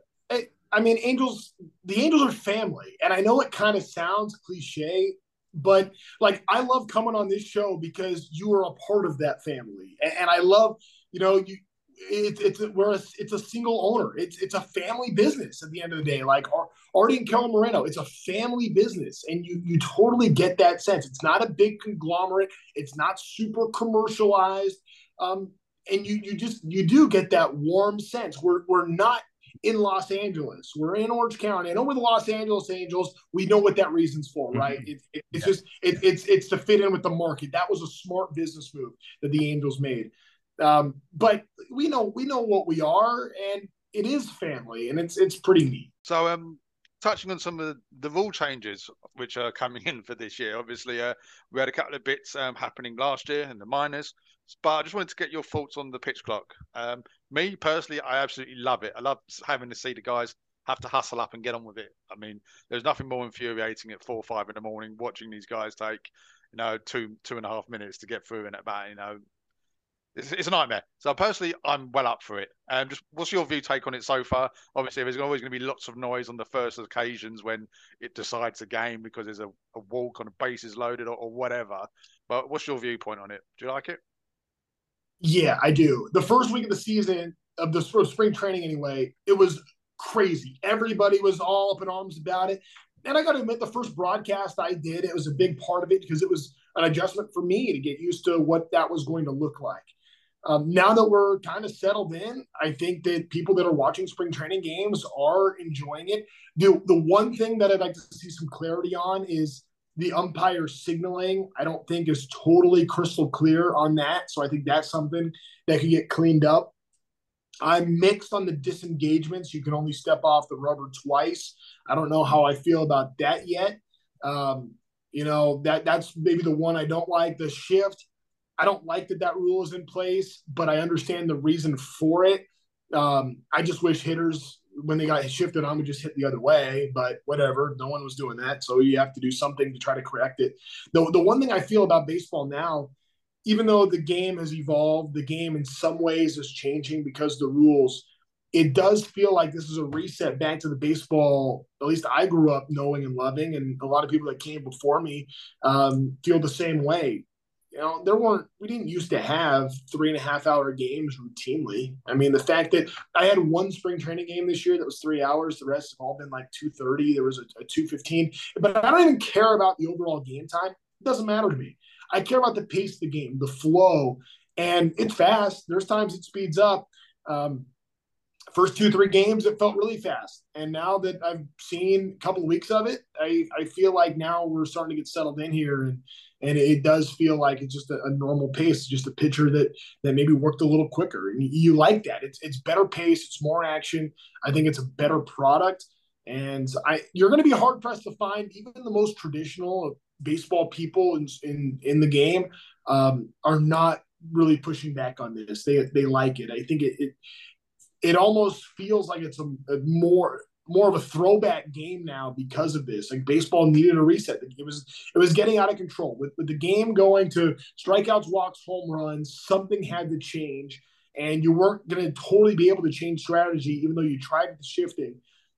D: I mean, Angels, the Angels are family. And I know it kind of sounds cliche, but like I love coming on this show because you are a part of that family, and, and I love you know you. It's it's a, we're it's a single owner. It's it's a family business at the end of the day. Like Arte and Kelly Moreno, it's a family business, and you you totally get that sense. It's not a big conglomerate. It's not super commercialized. Um, and you you just you do get that warm sense. We're we're not in Los Angeles. We're in Orange County. I know we're the Los Angeles Angels. We know what that reason's for, mm-hmm. right? It, it, it's yeah. just it, it's it's to fit in with the market. That was a smart business move that the Angels made. Um, but we know we know what we are, and it is family, and it's it's pretty neat.
C: So, um, touching on some of the rule changes which are coming in for this year. Obviously, uh, we had a couple of bits um, happening last year in the minors, but I just wanted to get your thoughts on the pitch clock. Um, me personally, I absolutely love it. I love having to see the guys have to hustle up and get on with it. I mean, there's nothing more infuriating at four or five in the morning watching these guys take, you know, two two and a half minutes to get through in about, you know, It's, it's a nightmare. So personally, I'm well up for it. Um, just what's your view take on it so far? Obviously, there's always going to be lots of noise on the first occasions when it decides a game because there's a, a walk on a bases loaded or, or whatever. But what's your viewpoint on it? Do you like it?
D: Yeah, I do. The first week of the season of the spring training, anyway, it was crazy. Everybody was all up in arms about it. And I got to admit, the first broadcast I did, it was a big part of it because it was an adjustment for me to get used to what that was going to look like. Um, now that we're kind of settled in, I think that people that are watching spring training games are enjoying it. The the one thing that I'd like to see some clarity on is the umpire signaling. I don't think is totally crystal clear on that, so I think that's something that could get cleaned up. I'm mixed on the disengagements. You can only step off the rubber twice. I don't know how I feel about that yet. Um, you know that that's maybe the one I don't like. The shift I don't like that that rule is in place, but I understand the reason for it. Um, I just wish hitters, when they got shifted on, would just hit the other way, but whatever. No one was doing that. So you have to do something to try to correct it. The, the one thing I feel about baseball now, even though the game has evolved, the game in some ways is changing because the rules, it does feel like this is a reset back to the baseball, at least I grew up knowing and loving. And a lot of people that came before me um, feel the same way you know, there weren't, we didn't used to have three and a half hour games routinely. I mean, the fact that I had one spring training game this year that was three hours, the rest have all been like 2.30. There was a, a 2.15, but I don't even care about the overall game time. It doesn't matter to me. I care about the pace of the game, the flow, and it's fast. There's times it speeds up. Um, first two three games it felt really fast and now that i've seen a couple of weeks of it i i feel like now we're starting to get settled in here and and it does feel like it's just a, a normal pace just a pitcher that that maybe worked a little quicker. And you like that. It's it's better pace it's more action. I think it's a better product. And i you're going to be hard pressed to find even the most traditional baseball people in in, in the game um, are not really pushing back on this. They they like it. I think it, it it almost feels like it's a, a, more more of a throwback game now because of this. Like baseball needed a reset. It was it was getting out of control with, with the game going to strikeouts, walks, home runs. Something had to change, and you weren't going to totally be able to change strategy, even though you tried shifting.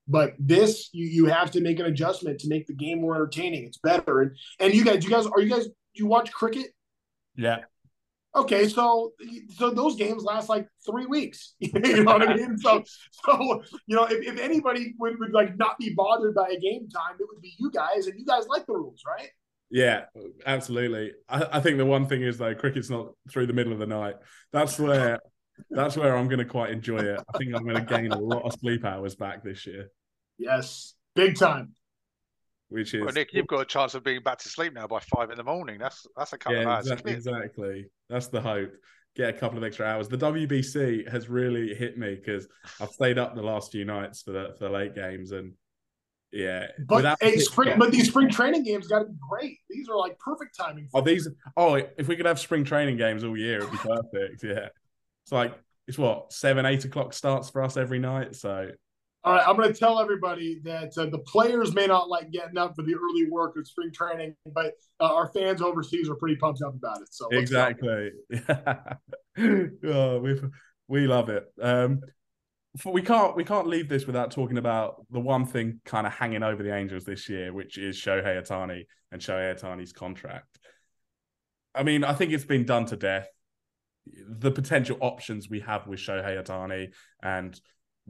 D: But this, you you have to make an adjustment to make the game more entertaining. It's better. And and you guys, you guys, are you guys? Do you watch cricket?
B: Yeah.
D: Okay, so so those games last like three weeks. you know what I mean? So so you know, if, if anybody would, would like not be bothered by a game time, it would be you guys, and you guys like the rules, right?
B: Yeah, absolutely. I, I think the one thing is though, cricket's not through the middle of the night. That's where that's where I'm going to quite enjoy it. I think I'm going to gain a lot of sleep hours back this year.
D: Yes, big time
B: which is
C: well, Nick, you've got a chance of being back to sleep now by five in the morning. That's that's a couple yeah, of hours.
B: Exactly, exactly. That's the hope. Get a couple of extra hours. The WBC has really hit me because I've stayed up the last few nights for the for the late games and yeah.
D: But hey, spring, but these spring training games got to be great. These are like perfect timing.
B: Oh, these. Oh, if we could have spring training games all year, it'd be perfect. yeah. It's like it's what seven, eight o'clock starts for us every night. So
D: all right, I'm going to tell everybody that uh, the players may not like getting up for the early work of spring training, but uh, our fans overseas are pretty pumped up about it. So
B: exactly, oh, we we love it. Um, we can't we can't leave this without talking about the one thing kind of hanging over the Angels this year, which is Shohei Ohtani and Shohei Ohtani's contract. I mean, I think it's been done to death. The potential options we have with Shohei Ohtani and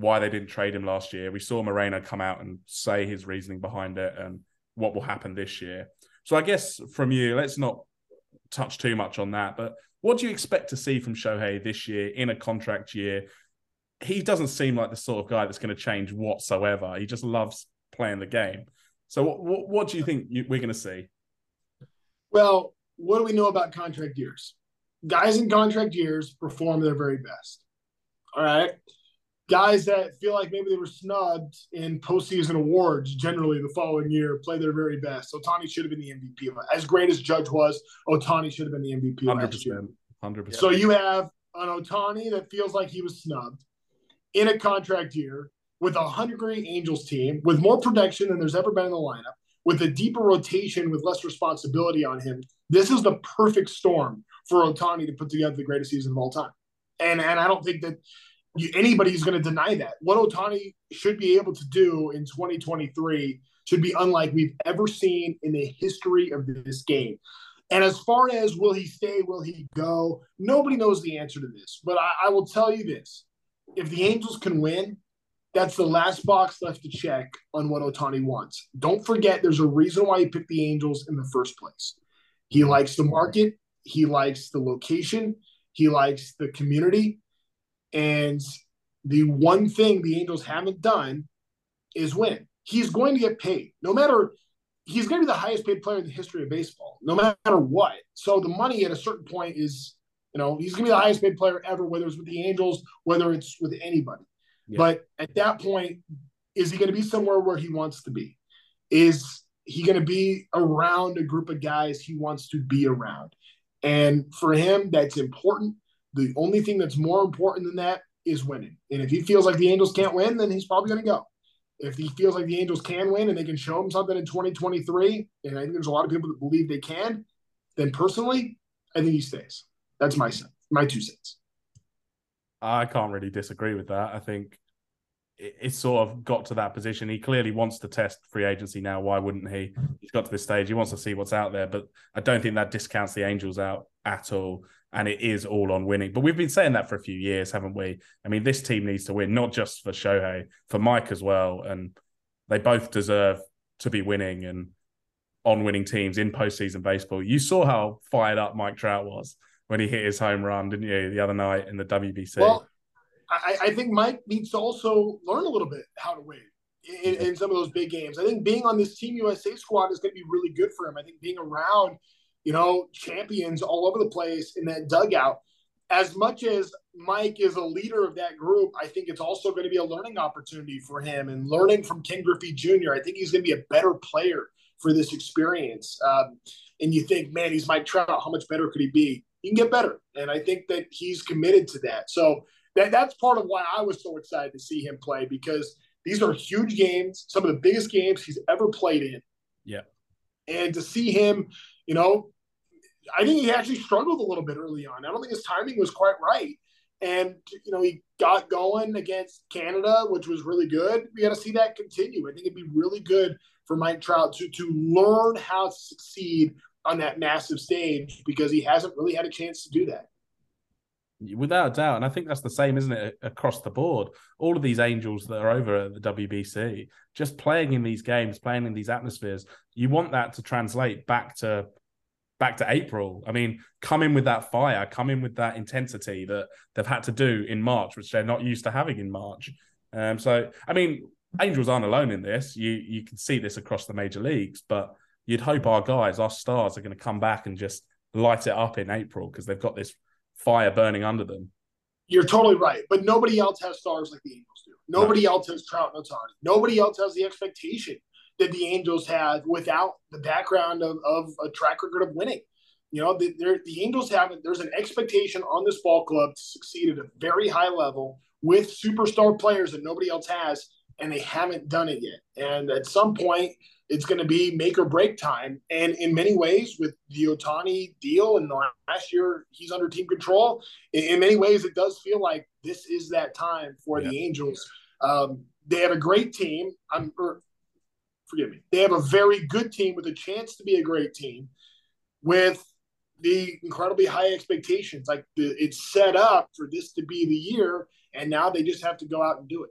B: why they didn't trade him last year. We saw Moreno come out and say his reasoning behind it and what will happen this year. So I guess from you, let's not touch too much on that. But what do you expect to see from Shohei this year in a contract year? He doesn't seem like the sort of guy that's going to change whatsoever. He just loves playing the game. So what what, what do you think you, we're going to see?
D: Well, what do we know about contract years? Guys in contract years perform their very best. All right guys that feel like maybe they were snubbed in postseason awards generally the following year play their very best. Ohtani should have been the MVP. As great as Judge was, Ohtani should have been the MVP 100%, last year. 100%. So you have an Ohtani that feels like he was snubbed in a contract year with a hundred hungry Angels team with more production than there's ever been in the lineup, with a deeper rotation with less responsibility on him. This is the perfect storm for Ohtani to put together the greatest season of all time. And and I don't think that anybody's going to deny that. What Ohtani should be able to do in 2023 should be unlike we've ever seen in the history of this game. And as far as will he stay, will he go? Nobody knows the answer to this. But I, I will tell you this if the Angels can win, that's the last box left to check on what Ohtani wants. Don't forget, there's a reason why he picked the Angels in the first place. He likes the market, he likes the location, he likes the community. And the one thing the Angels haven't done is win. He's going to get paid no matter he's going to be the highest paid player in the history of baseball, no matter what. So the money at a certain point is, you know, he's going to be the highest paid player ever, whether it's with the Angels, whether it's with anybody. Yeah. But at that point, is he going to be somewhere where he wants to be? Is he going to be around a group of guys he wants to be around? And for him, that's important. The only thing that's more important than that is winning. And if he feels like the Angels can't win, then he's probably going to go if he feels like the Angels can win and they can show him something in 2023, and I think there's a lot of people that believe they can, then personally, I think he stays. That's my sense, my two cents.
B: I can't really disagree with that. I think it's sort of got to that position. He clearly wants to test free agency now. Why wouldn't he? He's got to this stage. He wants to see what's out there, but I don't think that discounts the Angels out at all and it is all on winning. But we've been saying that for a few years, haven't we? I mean, this team needs to win, not just for Shohei, for Mike as well. And they both deserve to be winning and on winning teams in postseason baseball. You saw how fired up Mike Trout was when he hit his home run, didn't you, the other night in the WBC?
D: Well, I, I think Mike needs to also learn a little bit how to win. In, in, some of those big games. I think being on this Team USA squad is going to be really good for him. I think being around you know, champions all over the place in that dugout. As much as Mike is a leader of that group, I think it's also going to be a learning opportunity for him and learning from Ken Griffey Jr. I think he's going to be a better player for this experience. Um, and you think, man, he's Mike Trout. How much better could he be? He can get better. And I think that he's committed to that. So that, that's part of why I was so excited to see him play because these are huge games, some of the biggest games he's ever played in.
B: Yeah.
D: And to see him you know, I think he actually struggled a little bit early on. I don't think his timing was quite right. And, you know, he got going against Canada, which was really good. We got to see that continue. I think it'd be really good for Mike Trout to, to learn how to succeed on that massive stage because he hasn't really had a chance to do that.
B: Without a doubt. And I think that's the same, isn't it, across the board? All of these angels that are over at the WBC, just playing in these games, playing in these atmospheres, you want that to translate back to back to April. I mean, come in with that fire, come in with that intensity that they've had to do in March, which they're not used to having in March. Um, so, I mean, Angels aren't alone in this. You you can see this across the major leagues, but you'd hope our guys, our stars, are going to come back and just light it up in April because they've got this fire burning under them.
D: You're totally right, but nobody else has stars like the Angels do. Nobody no. else has Trout and Ohtani. Nobody else has the expectation that the Angels have without the background of, of a track record of winning. You know, the, the Angels have there's an expectation on this ball club to succeed at a very high level with superstar players that nobody else has, and they haven't done it yet. And at some point, it's going to be make or break time. And in many ways, with the Ohtani deal and last year he's under team control, in, many ways it does feel like this is that time for yeah. the Angels. Um, they have a great team. I'm, or, forgive me. They have a very good team with a chance to be a great team, with the incredibly high expectations. Like the, it's set up for this to be the year, and now they just have to go out and do it.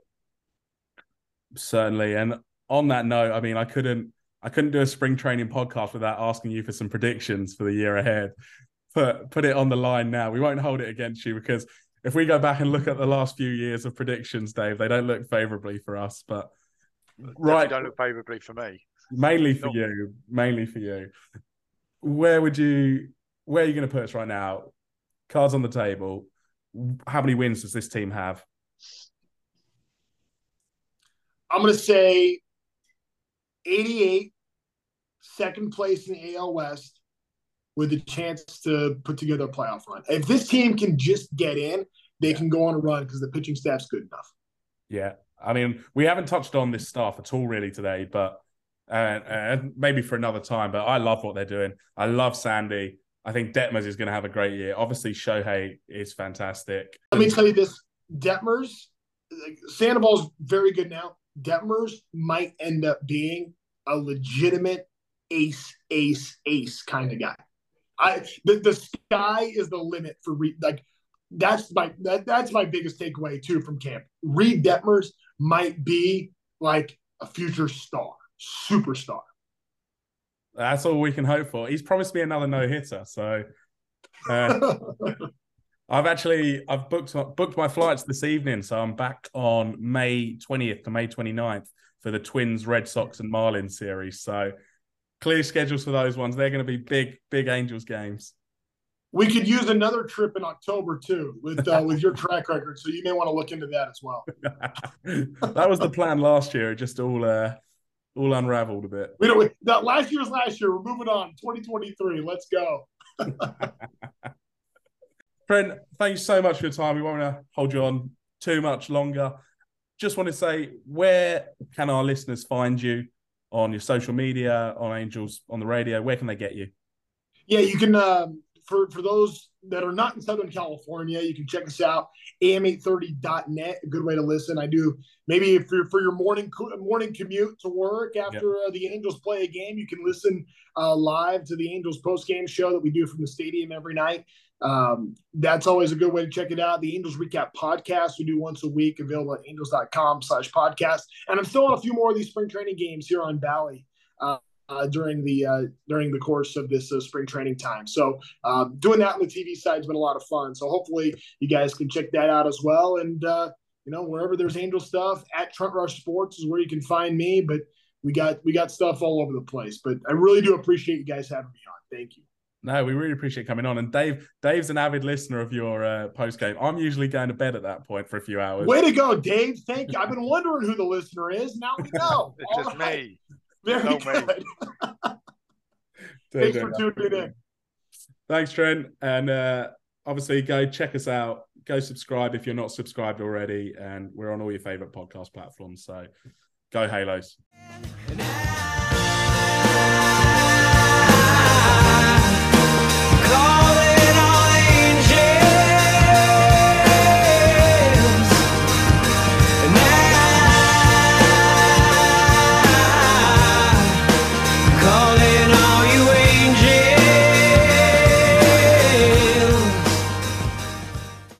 B: Certainly, and on that note, I mean, I couldn't I couldn't do a spring training podcast without asking you for some predictions for the year ahead. Put put it on the line now. We won't hold it against you because if we go back and look at the last few years of predictions, Dave, they don't look favorably for us. But
C: right, don't look favorably for me.
B: Mainly for Not... you. Mainly for you. Where would you? Where are you going to put us right now? Cards on the table. How many wins does this team have?
D: I'm going to say 88, second place in the AL West, with a chance to put together a playoff run. If this team can just get in, they can go on a run because the pitching staff's good enough.
B: Yeah. I mean, we haven't touched on this staff at all really today, but uh, uh, maybe for another time. But I love what they're doing. I love Sandy. I think Detmers is going to have a great year. Obviously, Shohei is fantastic.
D: Let me tell you this: Detmers, Sandoval's very good now. Detmers might end up being a legitimate ace, ace, ace kind of guy. I the, the sky is the limit for re, like that's my that, that's my biggest takeaway too from camp. Reid Detmers might be like a future star, superstar.
B: That's all we can hope for. He's promised me another no hitter, so uh, I've actually I've booked booked my flights this evening, so I'm back on May 20th to May 29th for the Twins, Red Sox, and Marlins series. So clear schedules for those ones. They're going to be big, big Angels games.
D: We could use another trip in October too, with uh, with your track record. So you may want to look into that as well.
B: that was the plan last year. It just all uh, all unraveled a bit.
D: We don't. That last year's last year. We're moving on. 2023. Let's go.
B: Trent, thank you so much for your time. We won't want to hold you on too much longer. Just want to say, where can our listeners find you on your social media, on Angels, on the radio? Where can they get you?
D: Yeah, you can. Um, for for those that are not in Southern California, you can check us out am830.net. A good way to listen. I do maybe if you're for your morning morning commute to work after yep. uh, the Angels play a game, you can listen uh, live to the Angels post game show that we do from the stadium every night. Um, that's always a good way to check it out. The Angels Recap podcast we do once a week, available at angels.com slash podcast. And I'm still on a few more of these spring training games here on Bally. Uh, uh, during the uh, during the course of this uh, spring training time. So um, doing that on the TV side has been a lot of fun. So hopefully you guys can check that out as well. And uh, you know wherever there's Angel stuff at Trent Rush Sports is where you can find me. But we got we got stuff all over the place. But I really do appreciate you guys having me on. Thank you.
B: No, we really appreciate coming on. And Dave, Dave's an avid listener of your uh, post game. I'm usually going to bed at that point for a few hours.
D: Way to go, Dave! Thank you. I've been wondering who the listener is. Now we know.
C: it's All just right. me.
D: Very no good. Thanks for tuning in.
B: Thanks, Trent. And uh, obviously, go check us out. Go subscribe if you're not subscribed already. And we're on all your favorite podcast platforms. So go Halos.